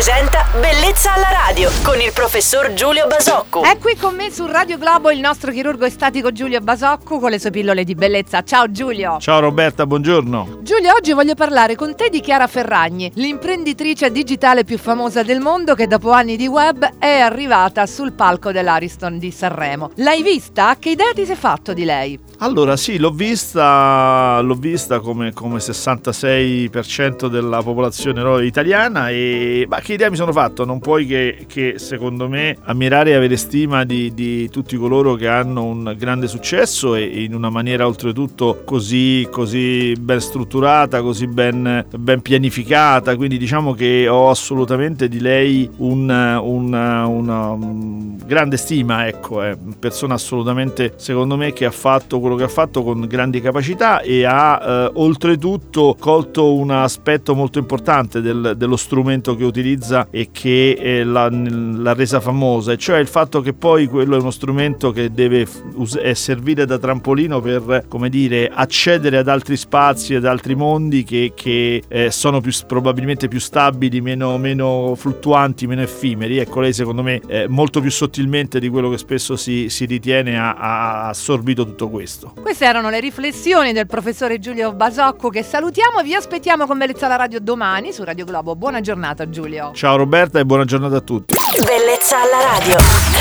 presenta Bellezza alla radio con il professor Giulio Basocco. È qui con me su Radio Globo il nostro chirurgo estatico Giulio Basocco con le sue pillole di bellezza. Ciao Giulio. Ciao Roberta, buongiorno. Giulio, oggi voglio parlare con te di Chiara Ferragni, l'imprenditrice digitale più famosa del mondo che dopo anni di web è arrivata sul palco dell'Ariston di Sanremo. L'hai vista? Che idea ti sei fatto di lei? Allora sì, l'ho vista, l'ho vista come, come 66% della popolazione italiana e ma che idea mi sono fatto? Non puoi che, che secondo me ammirare e avere stima di, di, tutti coloro che hanno un grande successo e in una maniera oltretutto così, così ben strutturata, così ben, ben, pianificata, quindi diciamo che ho assolutamente di lei un, un, una, una grande stima, ecco, è una persona assolutamente secondo me che ha fatto quello che ha fatto con grandi capacità e ha eh, oltretutto colto un aspetto molto importante del, dello strumento che utilizza e che eh, l'ha, resa famosa, e cioè il fatto che poi quello è uno strumento che deve us- servire da trampolino per, come dire, accedere ad altri spazi, ad altri mondi che, che eh, sono più, probabilmente più stabili, meno, meno, fluttuanti, meno effimeri. Ecco, lei secondo me eh, molto più sottilmente di quello che spesso si, si ritiene ha, ha assorbito tutto questo. Queste erano le riflessioni del professore Giulio Basocco che salutiamo, vi aspettiamo con Bellezza alla Radio domani su Radio Globo. Buona giornata Giulio. Ciao Roberta e buona giornata a tutti. Bellezza alla radio.